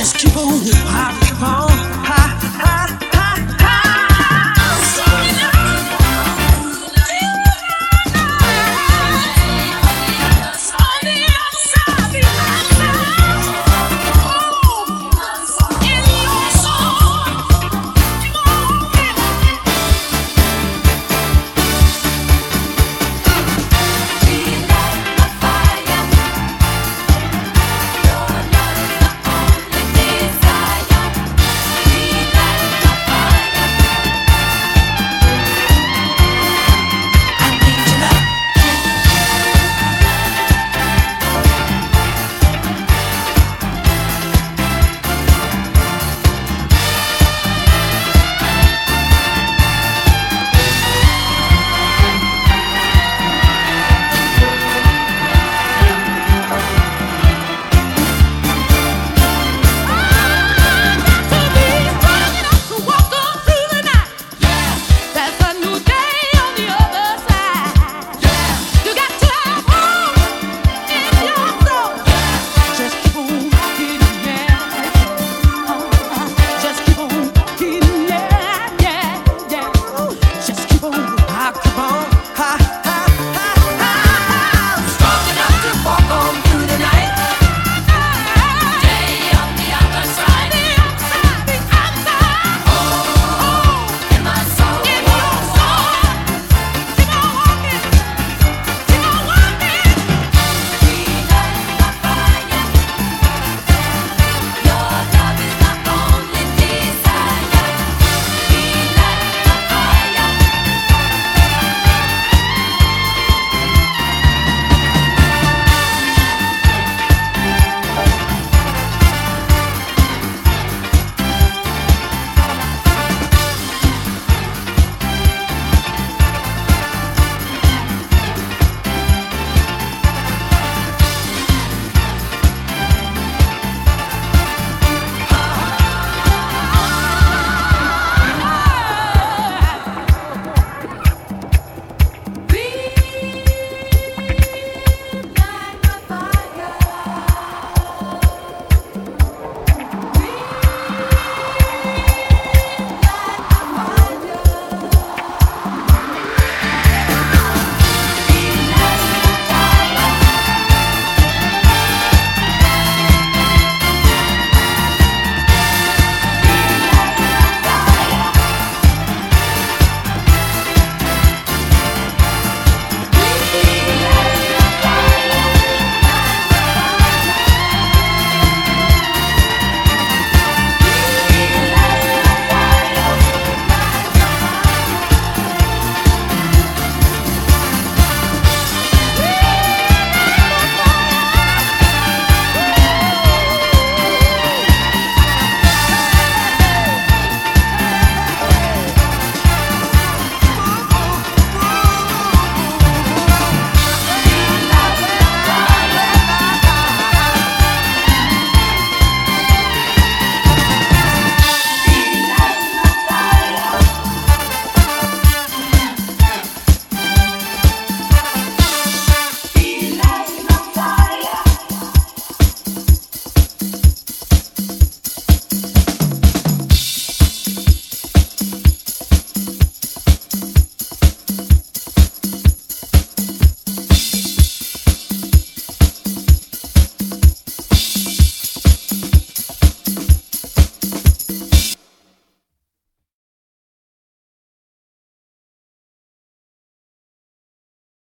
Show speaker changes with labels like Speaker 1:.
Speaker 1: just keep on.